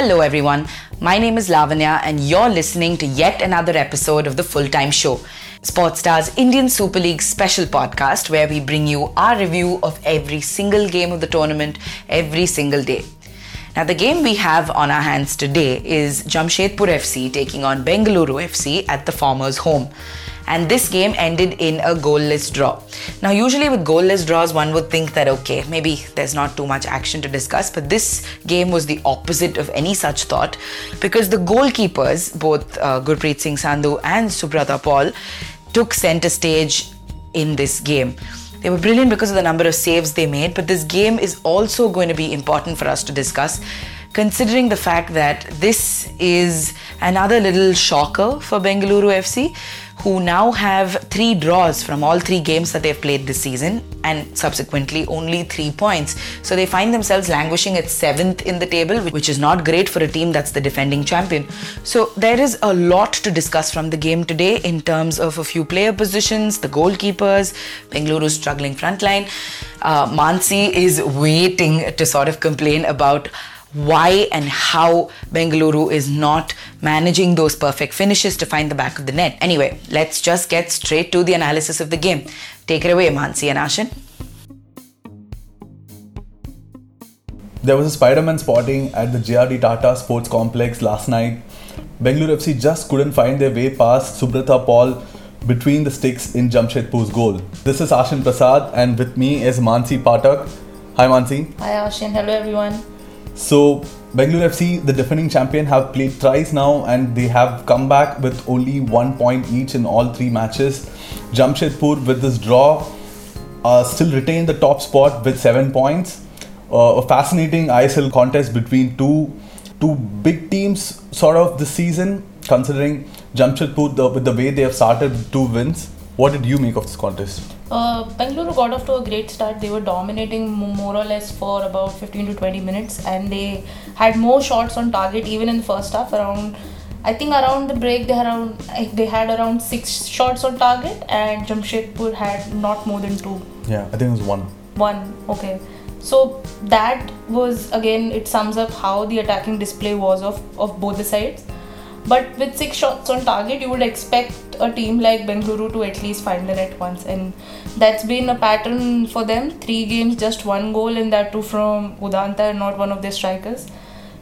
Hello, everyone. My name is Lavanya, and you're listening to yet another episode of the Full Time Show, Sportstar's Indian Super League special podcast, where we bring you our review of every single game of the tournament every single day. Now, the game we have on our hands today is Jamshedpur FC taking on Bengaluru FC at the former's home. And this game ended in a goalless draw. Now, usually with goalless draws, one would think that okay, maybe there's not too much action to discuss, but this game was the opposite of any such thought because the goalkeepers, both uh, Gurpreet Singh Sandhu and Subrata Paul, took center stage in this game. They were brilliant because of the number of saves they made, but this game is also going to be important for us to discuss, considering the fact that this is another little shocker for Bengaluru FC, who now have three draws from all three games that they've played this season and subsequently only three points. So they find themselves languishing at seventh in the table, which is not great for a team that's the defending champion. So there is a lot to discuss from the game today in terms of a few player positions, the goalkeepers, Bengaluru's struggling front line. Uh, Mansi is waiting to sort of complain about why and how Bengaluru is not managing those perfect finishes to find the back of the net. Anyway, let's just get straight to the analysis of the game. Take it away, Mansi and Aashin. There was a Spider-Man spotting at the JRD Tata Sports Complex last night. Bengaluru FC just couldn't find their way past Subrata Paul between the sticks in Jamshedpur's goal. This is Aashin Prasad and with me is Mansi Patak. Hi Mansi. Hi Aashin, hello everyone. So Bengaluru FC, the defending champion, have played thrice now and they have come back with only one point each in all three matches. Jamshedpur with this draw uh, still retain the top spot with seven points. Uh, a fascinating ISL contest between two two big teams sort of this season, considering Jamshedpur the, with the way they have started two wins. What did you make of this contest? Uh, Bengaluru got off to a great start. They were dominating more or less for about 15 to 20 minutes, and they had more shots on target even in the first half. Around, I think around the break they had around they had around six shots on target, and Jamshedpur had not more than two. Yeah, I think it was one. One, okay. So that was again it sums up how the attacking display was of, of both the sides. But with six shots on target, you would expect a team like Bengaluru to at least find the net once, and that's been a pattern for them. Three games, just one goal, and that too from Udanta, not one of their strikers,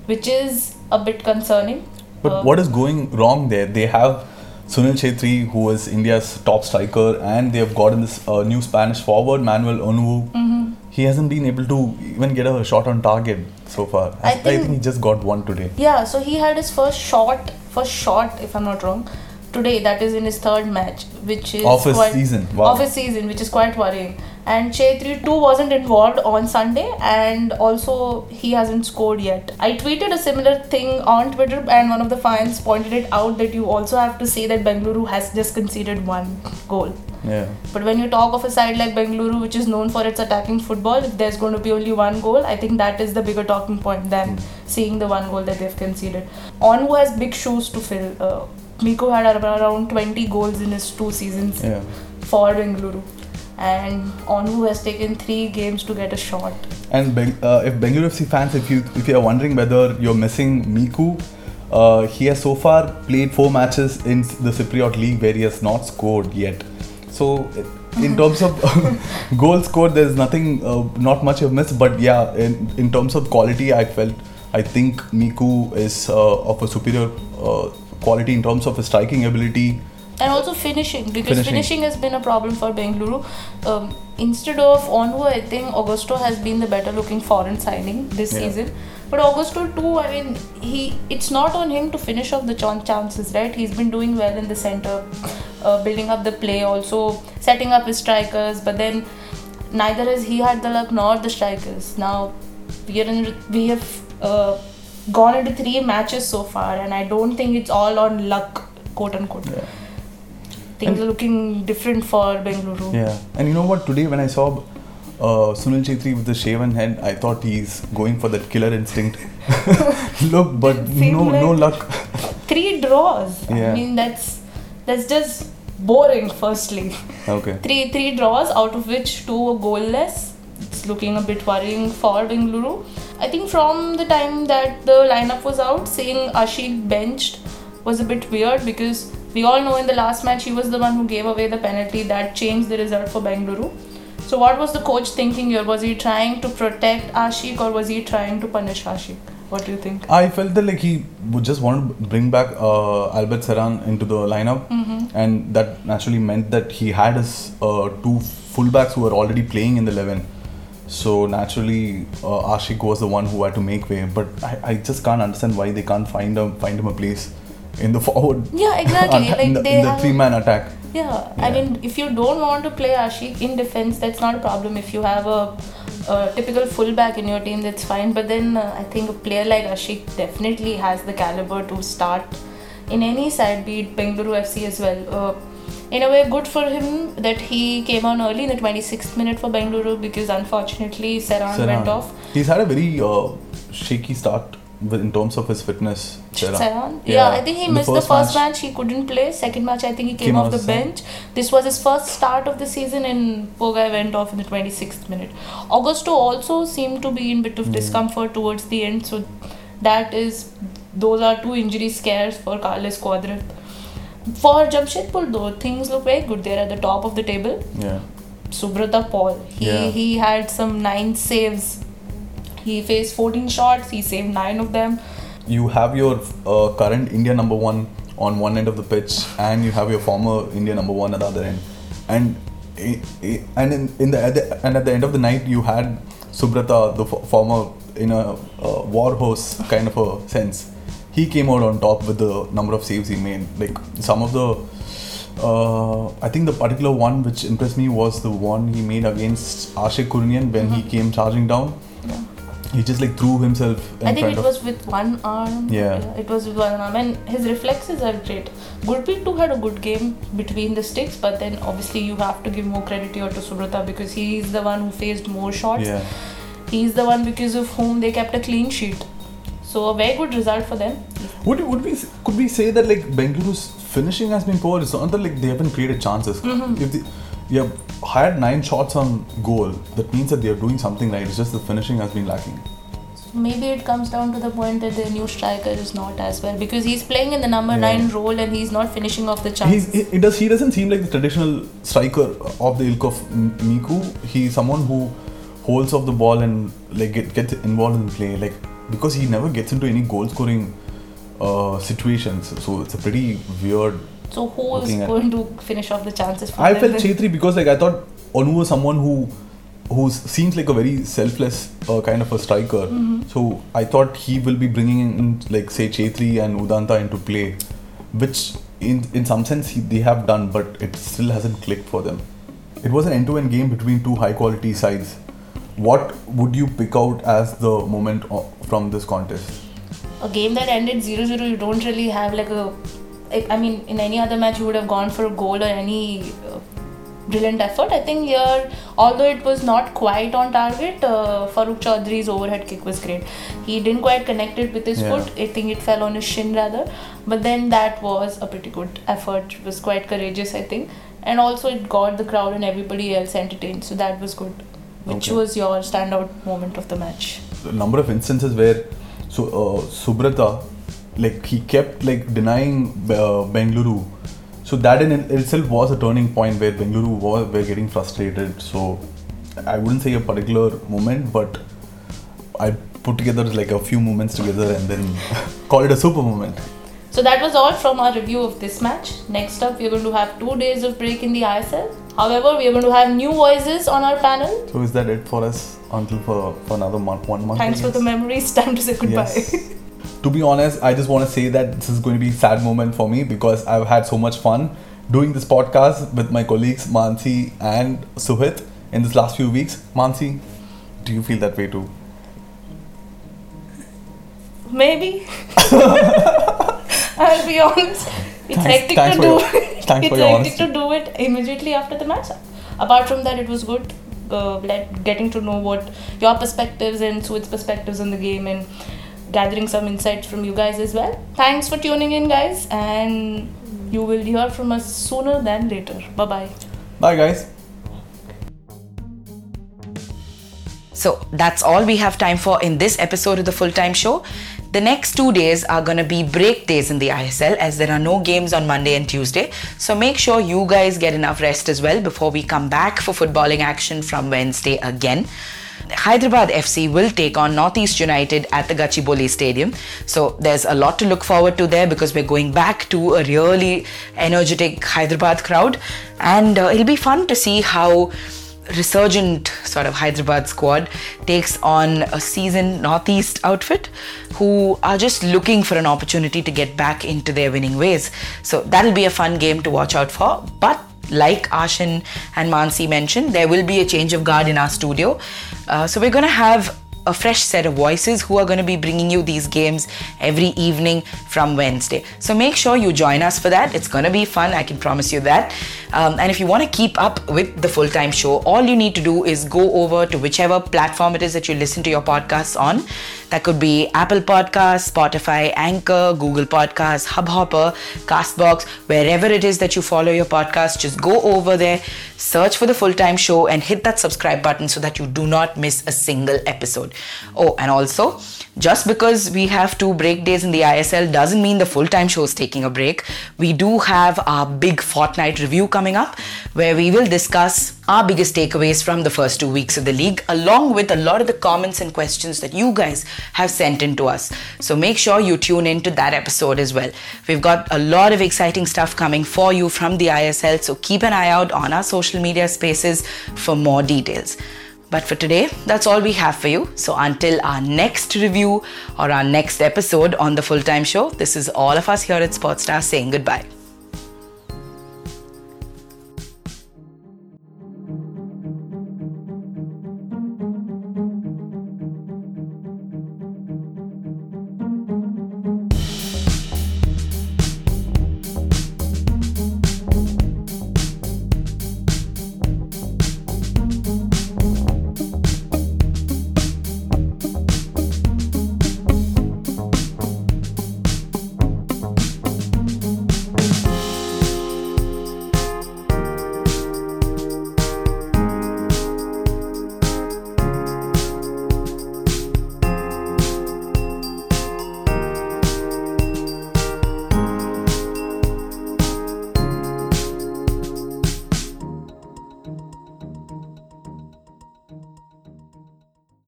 which is a bit concerning. But Uh, what is going wrong there? They have Sunil Chhetri, who is India's top striker, and they have gotten this uh, new Spanish forward, Manuel Onwu. Mm-hmm. He hasn't been able to even get a shot on target so far. I I, think, think- he just got one today. Yeah, so he had his first shot, first short, if I'm not wrong, today. That is in his third match, which is Of his quite, season, wow. Of his season, which is quite worrying. And Chhetri too wasn't involved on Sunday, and also he hasn't scored yet. I tweeted a similar thing on Twitter, and one of the fans pointed it out that you also have to say that Bengaluru has just conceded one goal. Yeah. But when you talk of a side like Bengaluru, which is known for its attacking football, if there's going to be only one goal, I think that is the bigger talking point than seeing the one goal that they've conceded. Onwu has big shoes to fill. Uh, Miku had around 20 goals in his two seasons Yeah. for Bengaluru. And Onwu has taken three games to get a shot. And Beng- uh, if Bengaluru FC fans, if you if you are wondering whether you're missing Miku, uh, he has so far played four matches in the Cypriot League where he has not scored yet. So in terms of goal scored, there's nothing, uh, not much of missed. But yeah, in, in terms of quality, I felt I think Miku is uh, of a superior uh, quality in terms of his striking ability. And also finishing, because Finishing. finishing, has been a problem for Bengaluru. Um, instead of Onwu, I think Augusto has been the better looking foreign signing this Yeah. season. But Augusto too, I mean, he it's not on him to finish off the chan- chances, right? He's been doing well in the center, uh, building up the play, also setting up his strikers. But then neither has he had the luck nor the strikers. Now we are in, we have uh, gone into three matches so far, and I don't think it's all on luck, quote unquote. Yeah. Things are looking different for Bengaluru. Yeah, and you know what? Today when I saw uh, Sunil Chhetri with the shaven head, I thought he's going for that killer instinct. Look, but Seemed no, no luck. Three draws. Yeah. I mean that's that's just boring. Firstly, Okay. three three draws out of which two were goalless. It's looking a bit worrying for Bengaluru. I think from the time that the lineup was out, seeing Ashique benched was a bit weird because we all know in the last match he was the one who gave away the penalty that changed the result for Bengaluru. So what was the coach thinking here? Was he trying to protect Ashique or was he trying to punish Ashique? What do you think? I felt that like he would just want to bring back uh, Albert Serran into the lineup, and that naturally meant that he had his uh, two fullbacks who were already playing in the eleven. So naturally, uh, Ashique was the one who had to make way. But I, I just can't understand why they can't find a, find him a place in the forward. Yeah, exactly. in the, they in the three man attack. Yeah, I mean, if you don't want to play Ashique in defense, that's not a problem. If you have a, a typical fullback in your team, that's fine. But then uh, I think a player like Ashique definitely has the caliber to start in any side, be it Bengaluru FC as well. Uh, in a way, good for him that he came on early in the 26th minute for Bengaluru because unfortunately Serran went off. He's had a very uh, shaky start in terms of his fitness. Serran? Yeah, I think he In missed the first match. He couldn't play. Second match, I think he came, Came off the the bench. This was his first start of the season, and Pogai went off in the 26th minute. Augusto also seemed to be in bit of Hmm. discomfort towards the end, so that is those are two injury scares for Carlos Cuadrat. For Jamshedpur, though, things look very good. They're at the top of the table. Yeah. Subrata Paul. He Yeah. he had some nine saves. He faced 14 shots. He saved nine of them. you have your uh, current India number one on one end of the pitch, and you have your former India number one at the other end, and i- i- and in, in the, at the and at the end of the night you had Subrata, the f- former in a uh, war horse kind of a sense. He came out on top with the number of saves he made. Like some of the, uh, I think the particular one which impressed me was the one he made against Ashique Kuruniyan when he came charging down. Yeah. He just like threw himself in I think it was with one arm. Yeah. It was with one arm, and his reflexes are great. Gurpreet too had a good game between the sticks, but then obviously you have to give more credit here to Subrata because he is the one who faced more shots. yeah. He's the one because of whom they kept a clean sheet. So a very good result for them. Would would we could we say that like Bengaluru's finishing has been poor? It's not that like they haven't created chances. Mm-hmm. If they, you have had nine shots on goal, that means that they are doing something right. It's just the finishing has been lacking. Maybe it comes down to the point that their new striker is not as well because he's playing in the number Yeah. nine role and he's not finishing off the chances. He's, he, it does, he doesn't seem like the traditional striker of the ilk of Miku. He's someone who holds off the ball and like get, gets involved in play. Like because he never gets into any goal scoring uh, situations. So it's a pretty weird so who is going to finish off the chances for I them felt then? Chhetri because like I thought Onwu was someone who who seems like a very selfless uh, kind of a striker. Mm-hmm. So I thought he will be bringing in like say Chhetri and Udanta into play, which in in some sense he, they have done, but it still hasn't clicked for them. It was an end-to-end game between two high-quality sides. What would you pick out as the moment from this contest? a game that ended 0-0 you don't really have like a I- i mean in any other match you would have gone for a goal or any uh, brilliant effort. I think here although it was not quite on target uh, Farukh Choudhary's overhead kick was great. He didn't quite connect it with his Yeah. foot. I think it fell on his shin rather. But then that was a pretty good effort. It was quite courageous i think. And also it got the crowd and everybody else entertained. So that was good. Which Okay. was your standout moment of the match? A number of instances where so uh, Subrata like he kept like denying uh, Bengaluru so that in itself was a turning point where Bengaluru was were getting frustrated so I wouldn't say a particular moment but I put together like a few moments together and then call it a super moment So that was all from our review of this match. Next up, we're going to have two days of break in the ISL. However, we are going to have new voices on our panel. so is that it for us until for, for another month one month Thanks for the memories. Time to say goodbye. Yes. To be honest, I just want to say that this is going to be a sad moment for me because I've had so much fun doing this podcast with my colleagues Mansi and Suhith in this last few weeks. Mansi, do you feel that way too? Maybe. I'll be honest. It's Thanks- hectic thanks to for do. your- it's hectic honesty. to do it immediately after the match. Apart from that, it was good. Uh, getting to know what your perspectives and Suit's perspectives on the game and gathering some insights from you guys as well. Thanks for tuning in, guys, and you will hear from us sooner than later. Bye bye. Bye, guys. So that's all we have time for in this episode of the full time show. The next two days are going to be break days in the ISL as there are no games on Monday and Tuesday. So make sure you guys get enough rest as well before we come back for footballing action from Wednesday again. Hyderabad FC will take on Northeast United at the Gachibowli Stadium. So there's a lot to look forward to there because we're going back to a really energetic Hyderabad crowd. And uh, it'll be fun to see how resurgent sort of Hyderabad squad takes on a seasoned Northeast outfit who are just looking for an opportunity to get back into their winning ways. So that'll be a fun game to watch out for. But like Aashin and Mansi mentioned, there will be a change of guard in our studio. Uh, so we're going to have a fresh set of voices who are going to be bringing you these games every evening from Wednesday. So make sure you join us for that. It's going to be fun, I can promise you that. Um, and if you want to keep up with the full time show, all you need to do is go over to whichever platform it is that you listen to your podcasts on. That could be Apple Podcasts, Spotify, Anchor, Google Podcasts, Hubhopper, Castbox, wherever it is that you follow your podcast. Just go over there, search for the full time show, and hit that subscribe button so that you do not miss a single episode. Oh, and also, just because we have two break days in the ISL doesn't mean the full time show is taking a break. We do have our big fortnight review coming up where we will discuss our biggest takeaways from the first two weeks of the league, along with a lot of the comments and questions that you guys have sent in to us. So make sure you tune in to that episode as well. We've got a lot of exciting stuff coming for you from the ISL, so keep an eye out on our social media spaces for more details. But for today, that's all we have for you. So until our next review or our next episode on the full time show, this is all of us here at Sportstar saying goodbye.